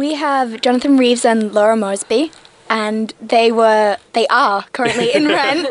we have Jonathan Reeves and Laura Morrisby, and they were they are currently in Rent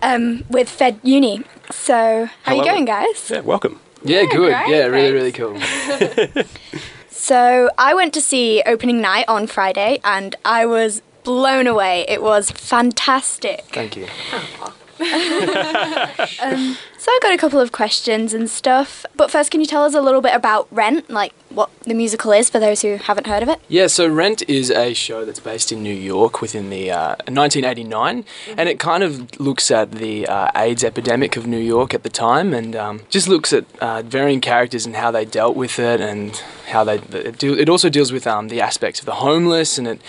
um, with Fed Uni. So how are you going, guys? Yeah, welcome. Yeah, good. great, yeah, really, thanks. really cool. So I went to see opening night on Friday, and I was blown away. It was fantastic. Thank you. So I got a couple of questions and stuff. But first, can you tell us a little bit about Rent, like what the musical is for those who haven't heard of it? Yeah, so Rent is a show that's based in New York within the uh, 1989, and it kind of looks at the uh, AIDS epidemic of New York at the time, and um, just looks at uh, varying characters and how they dealt with it, and how they. It, it also deals with um, the aspects of the homeless, and it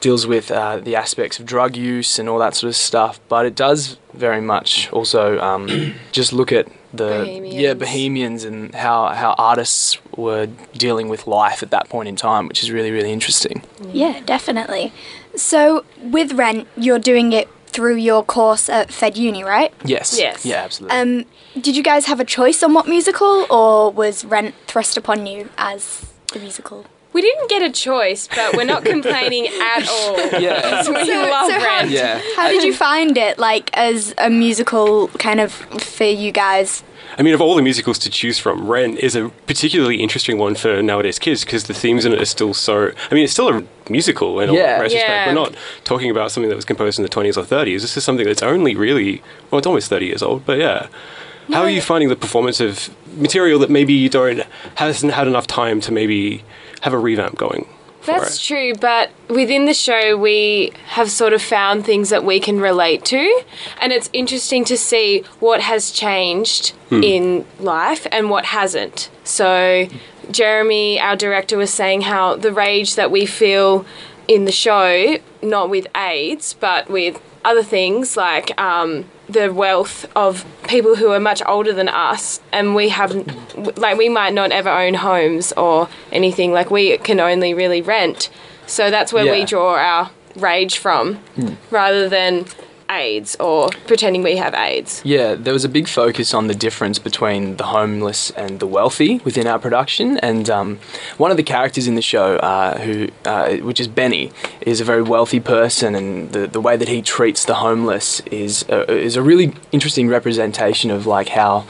deals with uh, the aspects of drug use and all that sort of stuff. But it does very much also um, just look at the yeah Bohemians. bohemians and how how artists were dealing with life at that point in time, which is really really interesting. Yeah, definitely. So with Rent, you're doing it through your course at Fed Uni, right? Yes. Yes. Yeah, absolutely. Um, did you guys have a choice on what musical, or was Rent thrust upon you as the musical? We didn't get a choice, but we're not complaining at all. Yeah. we love so how, Rent. Yeah. how did you find it, like as a musical, kind of for you guys? I mean, of all the musicals to choose from, Rent is a particularly interesting one for nowadays kids because the themes in it are still so. I mean, it's still a musical in Yeah. a retrospect. Yeah. We're not talking about something that was composed in the 20s or 30s. This is something that's only really, well, it's almost 30 years old, but yeah. How are you finding the performance of material that maybe you don't hasn't had enough time to maybe have a revamp going? For That's it? true, but within the show, we have sort of found things that we can relate to, and it's interesting to see what has changed in life and what hasn't. So, Jeremy, our director, was saying how the rage that we feel in the show, not with AIDS, but with other things like um, the wealth of people who are much older than us, and we have, like, we might not ever own homes or anything. Like, we can only really rent. So that's where we draw our rage from, hmm. rather than AIDS or pretending we have AIDS. Yeah, there was a big focus on the difference between the homeless and the wealthy within our production, and um, one of the characters in the show, uh, who uh, which is Benny, is a very wealthy person, and the, the way that he treats the homeless is a, is a really interesting representation of like how.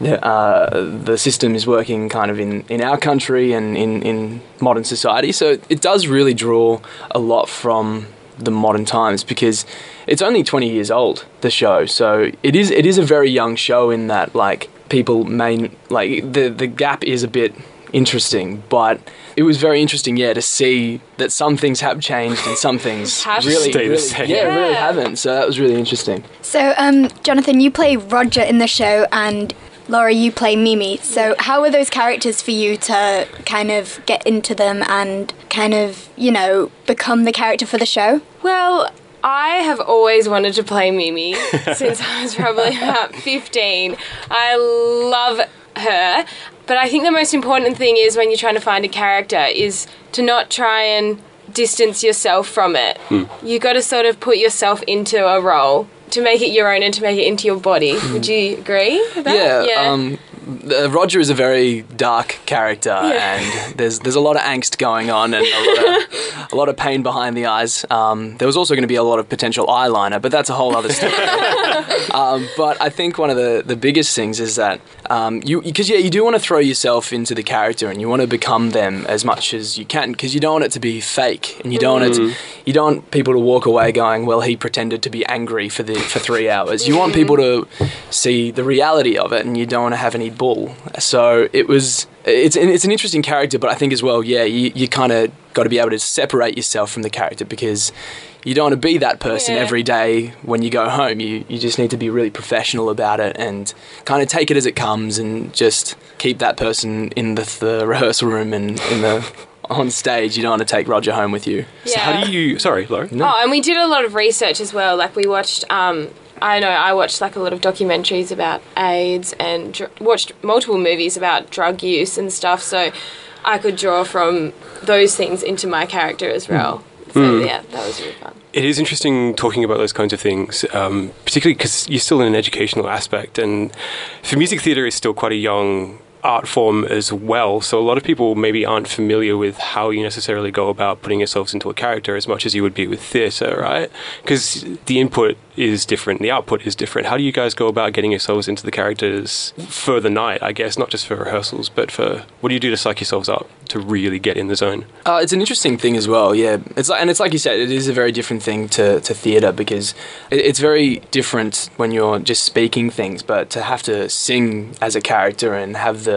The, uh, the system is working kind of in, in our country and in, in modern society. So it does really draw a lot from the modern times because it's only 20 years old the show. So it is it is a very young show in that like people may like the the gap is a bit interesting but it was very interesting yeah to see that some things have changed and some things Have really, stayed the really same. yeah, really haven't. So that was really interesting. So, um, Jonathan, you play Roger in the show, and Laura, you play Mimi. So, how were those characters for you to kind of get into them and kind of, you know, become the character for the show? Well, I have always wanted to play Mimi since I was probably about 15. I love her, but I think the most important thing is when you're trying to find a character is to not try and distance yourself from it. Hmm. You got to sort of put yourself into a role to make it your own and to make it into your body. Would you agree? With that? yeah, Um, uh, Roger is a very dark character, Yeah. and there's there's a lot of angst going on and a lot of, a lot of pain behind the eyes. Um, there was also going to be a lot of potential eyeliner, but that's a whole other story. um, but I think one of the, the biggest things is that um, you because yeah you do want to throw yourself into the character and you want to become them as much as you can because you don't want it to be fake and you don't want it to, you don't want people to walk away going well he pretended to be angry for the for three hours. You want people to see the reality of it and you don't want to have any bull. So it was it's an, it's an interesting character, but I think as well yeah you you kind of got to be able to separate yourself from the character because you don't want to be that person Yeah. every day when you go home. You you just need to be really professional about it and kind of take it as it comes and just keep that person in the, the rehearsal room and in the on stage. You don't want to take Roger home with you. Yeah. So how do you? Sorry, Laura. No. Oh, and we did a lot of research as well. Like we watched, um, I know I watched like a lot of documentaries about AIDS and dr- watched multiple movies about drug use and stuff. So I could draw from those things into my character as well. So yeah, that was really fun. It is interesting talking about those kinds of things, um, particularly because you're still in an educational aspect, and for music theatre is still quite a young art form as well. So a lot of people maybe aren't familiar with how you necessarily go about putting yourselves into a character as much as you would be with theatre, right? Because the input is different, the output is different. How do you guys go about getting yourselves into the characters for the night, I guess, not just for rehearsals, but for what do you do to psych yourselves up to really get in the zone? Uh, it's an interesting thing as well, yeah. It's like, and it's like you said, it is a very different thing to, to theatre because it, it's very different when you're just speaking things, but to have to sing as a character and have the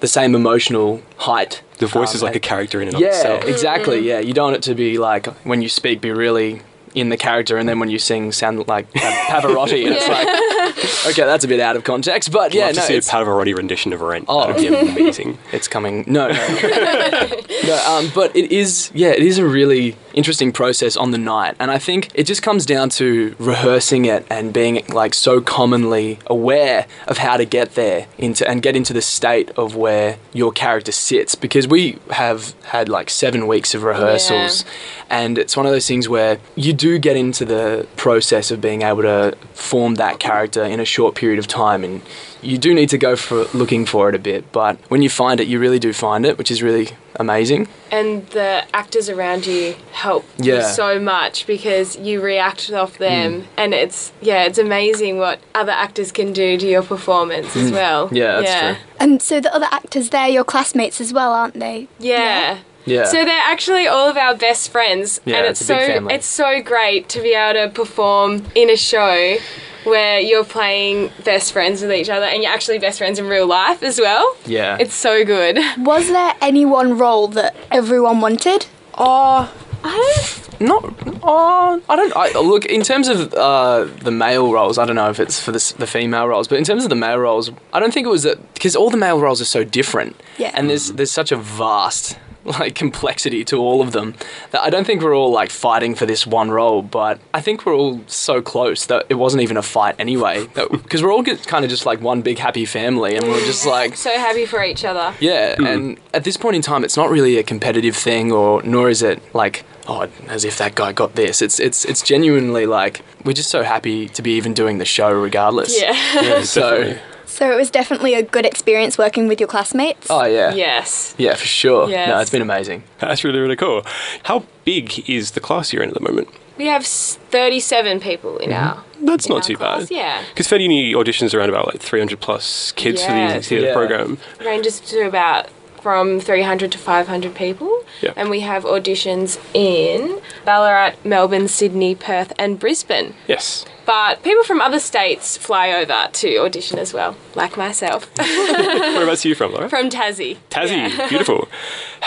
the same emotional height. The voice um, is like a character in and of Yeah, itself. exactly. Yeah, you don't want it to be like when you speak, be really in the character, and then when you sing, sound like Pav- Pavarotti, and it's like, okay, that's a bit out of context, but yeah, Love no, to see a Pavarotti rendition of Rent. Oh. That'd be amazing. it's coming. No, no, no. Um, but it is, yeah, it is a really interesting process on the night, and I think it just comes down to rehearsing it and being like so commonly aware of how to get there into and get into the state of where your character sits. Because we have had like seven weeks of rehearsals, and it's one of those things where you do get into the process of being able to form that character in a short period of time, and you do need to go for looking for it a bit. But when you find it, you really do find it, which is really amazing. and the actors around you help you Yeah. Mm. so much because you react off them and it's yeah it's amazing what other actors can do to your performance as well Mm. Yeah, that's yeah. true. And so the other actors, they're your classmates as well, aren't they? yeah Yeah. So they're actually all of our best friends, Yeah, and it's it's, a big so family. it's so great to be able to perform in a show where you're playing best friends with each other, and you're actually best friends in real life as well. yeah. It's so good. Was there any one role that everyone wanted? Oh, I don't. Not, oh, I don't. I, look, in terms of uh, the male roles, I don't know if it's for the, the female roles, but in terms of the male roles, I don't think it was that because all the male roles are so different, Yeah. and there's there's such a vast like complexity to all of them that I don't think we're all like fighting for this one role, but I think we're all so close that it wasn't even a fight anyway. Because we're all kind of just like one big happy family, and we're just like so happy for each other. yeah, hmm. and at this point in time, it's not really a competitive thing, or nor is it like oh, as if that guy got this. It's it's it's genuinely like we're just so happy to be even doing the show, regardless. Yeah. Yeah, So definitely. So it was definitely a good experience working with your classmates. oh yeah, yes. yeah, for sure. No, Yes. it's been amazing. That's really, really cool. How big is the class you're in at the moment? We have 37 people in mm-hmm. our. That's in not our too class, bad. Yeah. Because Fed Uni auditions around about like 300 plus kids for Yeah. the theatre Yeah. program. Ranges to about from 300 to 500 people. Yeah. And we have auditions in Ballarat, Melbourne, Sydney, Perth, and Brisbane. Yes. But people from other states fly over to audition as well, like myself. Whereabouts are you from, Laura? from Tassie. Tassie. Yeah. Beautiful.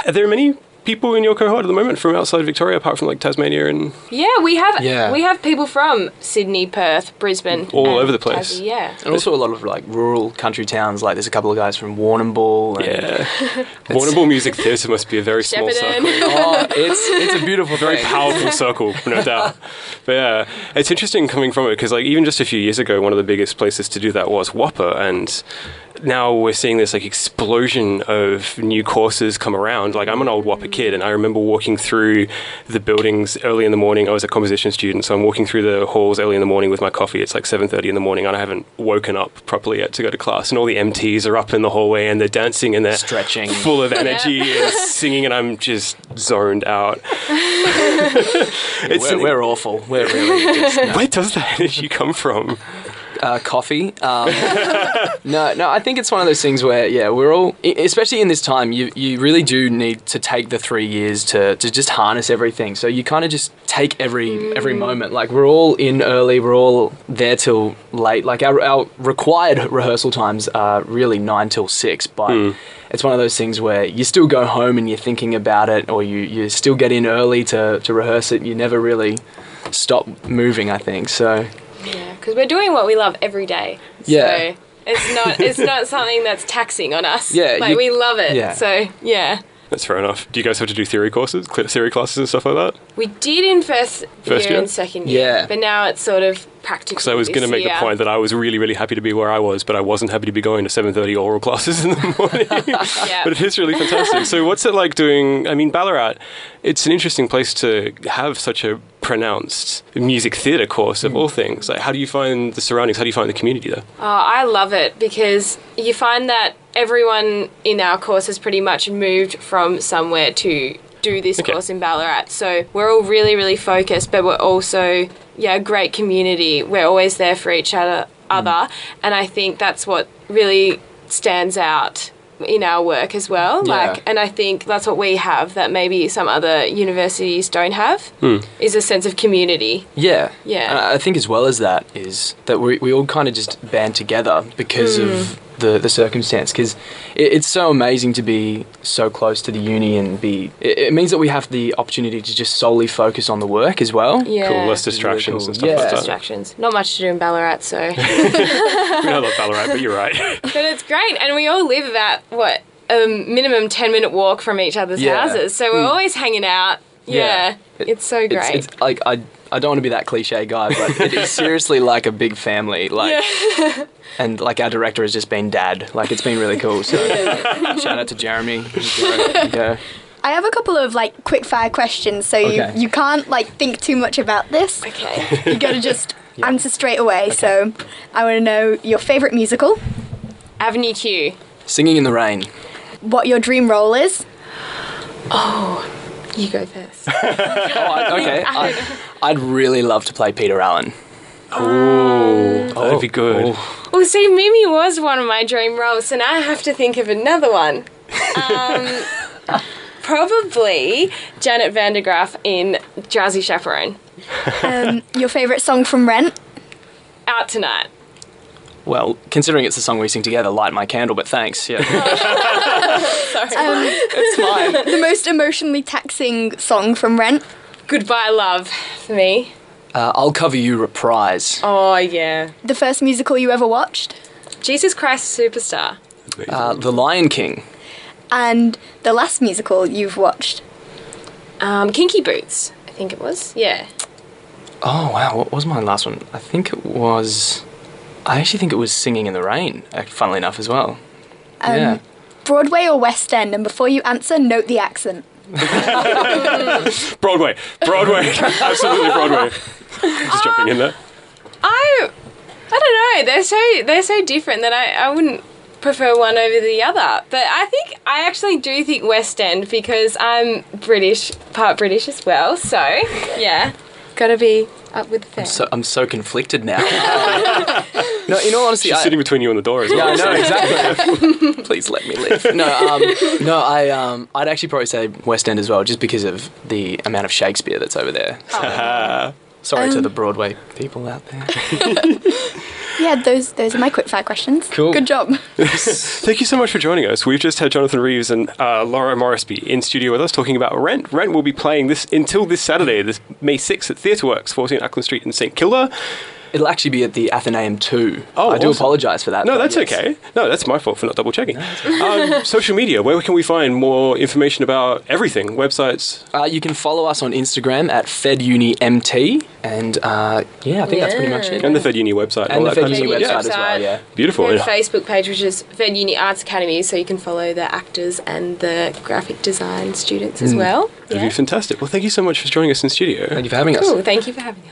Are there many people in your cohort at the moment from outside Victoria, apart from like Tasmania and Yeah, we have Yeah. we have people from Sydney, Perth, Brisbane, All over the place. Tassie, yeah. And also a lot of like rural country towns. Like there's a couple of guys from Warrnambool. And, yeah, Warrnambool Music Theatre must be a very small circle. Oh, it's it's a beautiful, very powerful circle, no doubt. But yeah, it's interesting coming from it because, like, even just a few years ago, one of the biggest places to do that was WAAPA, and now we're seeing this like explosion of new courses come around. Like, I'm an old WAAPA kid, and I remember walking through the buildings early in the morning. I was a composition student, so I'm walking through the halls early in the morning with my coffee. It's like 7:30 in the morning, and I haven't woken up properly yet to go to class. And all the MTs are up in the hallway, and they're dancing, and they're Stretching. full of energy and singing, and I'm just zoned out. it's We're, we're awful. We're really where does that energy come from? Uh, coffee. Um, no, no, I think it's one of those things where, yeah, we're all, especially in this time, you, you really do need to take the three years to, to just harness everything. So you kind of just take every every moment. Like we're all in early, we're all there till late. Like our, our required rehearsal times are really nine till six, but. It's one of those things where you still go home and you're thinking about it, or you, you still get in early to, to rehearse it. You never really stop moving, I think. So, Yeah, because we're doing what we love every day. Yeah. So it's not it's not something that's taxing on us. Yeah, Like you- we love it. yeah. So yeah. That's fair enough. Do you guys have to do theory courses, theory classes, and stuff like that? We did in first, First year year? and second year. Yeah. But now it's sort of practical. Because I was going to make year. the point that I was really, really happy to be where I was, but I wasn't happy to be going to 7:30 aural classes in the morning. Yeah. but it is really fantastic. So, what's it like doing? I mean, Ballarat. It's an interesting place to have such a pronounced music theatre course of all hmm. things. Like, how do you find the surroundings? How do you find the community there? Oh, I love it because you find that everyone in our course has pretty much moved from somewhere to do this Okay. course in Ballarat. So we're all really, really focused, but we're also yeah, a great community. We're always there for each other hmm. other. And I think that's what really stands out in our work as well. Yeah. Like and I think that's what we have that maybe some other universities don't have hmm. is a sense of community. Yeah. Yeah. And I think as well as that is that we, we all kind of just band together because of hmm. The, the circumstance. Because it, it's so amazing to be so close to the uni and be. It, it means that we have the opportunity to just solely focus on the work as well. Yeah. Cool, less really distractions cool. and stuff Yeah. like that. distractions. Not much to do in Ballarat, so We know love Ballarat, but you're right. but it's great, and we all live about what a minimum ten minute walk from each other's Yeah. houses, so we're hmm. always hanging out. Yeah, It- it's so great. It's, it's like I I don't want to be that cliche guy, but it is seriously like a big family. Like, and like our director has just been dad. Like it's been really cool. So shout out to Jeremy. Yeah. I have a couple of like quick fire questions, so Okay. you you can't like think too much about this. okay. You gotta just answer straight away. So I want to know your favorite musical, Avenue Q. Singing in the rain. what your dream role is, oh. You go first. Oh, I, okay. I, I'd really love to play Peter Allen. Oh, that'd be good. well, see, Mimi was one of my dream roles, so now I have to think of another one. Um, probably Janet Van De Graaff in Drowsy Chaperone. um, your favorite song from Rent, Out tonight. Well, considering it's the song we sing together, light my candle. But thanks. Yeah, Sorry. it's fine. the most emotionally taxing song from Rent, Goodbye, love, for me. Uh, I'll cover you reprise. Oh yeah. the first musical you ever watched, Jesus Christ Superstar. Uh, the Lion King. and the last musical you've watched. Um, Kinky Boots, I think it was. Yeah. Oh wow, what was my last one? I think it was. I actually think it was Singing in the Rain. uh, Funnily enough, as well. Um, yeah. Broadway or West End, and before you answer, note the accent. Broadway, Broadway, absolutely Broadway. Just jumping in there. I I don't know. They're so they're so different that I, I wouldn't prefer one over the other. But I think I actually do think West End because I'm British, part British as well. So yeah, gotta be up with the fam. So I'm so conflicted now. no, in all honesty, She's I, sitting between you and the door as Yeah, well. I know so- exactly. Please let me live. No, um, no, I, um, I'd actually probably say West End as well, just because of the amount of Shakespeare that's over there. Sorry to Um, the Broadway people out there. Yeah, those those are my quick fire questions. Cool. Good job. Thank you so much for joining us. We've just had Jonathan Reeves and uh, Laura Morrisby in studio with us talking about Rent. Rent will be playing this until this Saturday, this May 6th at Theatreworks, 14 Acland Street in St Kilda. It'll actually be at the Athenaeum too. Oh, I do apologise for that. No, that's yes. okay. No, that's my fault for not double checking. um, social media, where can we find more information about everything? Websites? Uh, you can follow us on Instagram at FedUniMT, and uh, yeah, I think that's pretty much it. And the Fed Uni website. And all the that Fed kind of Uni website as well, yeah. Beautiful. And And- Facebook page, which is Fed Uni Arts Academy, so you can follow the actors and the graphic design students as well. That'd be fantastic. Well, thank you so much for joining us in studio. Thank you for having us. Cool. Thank you for having us.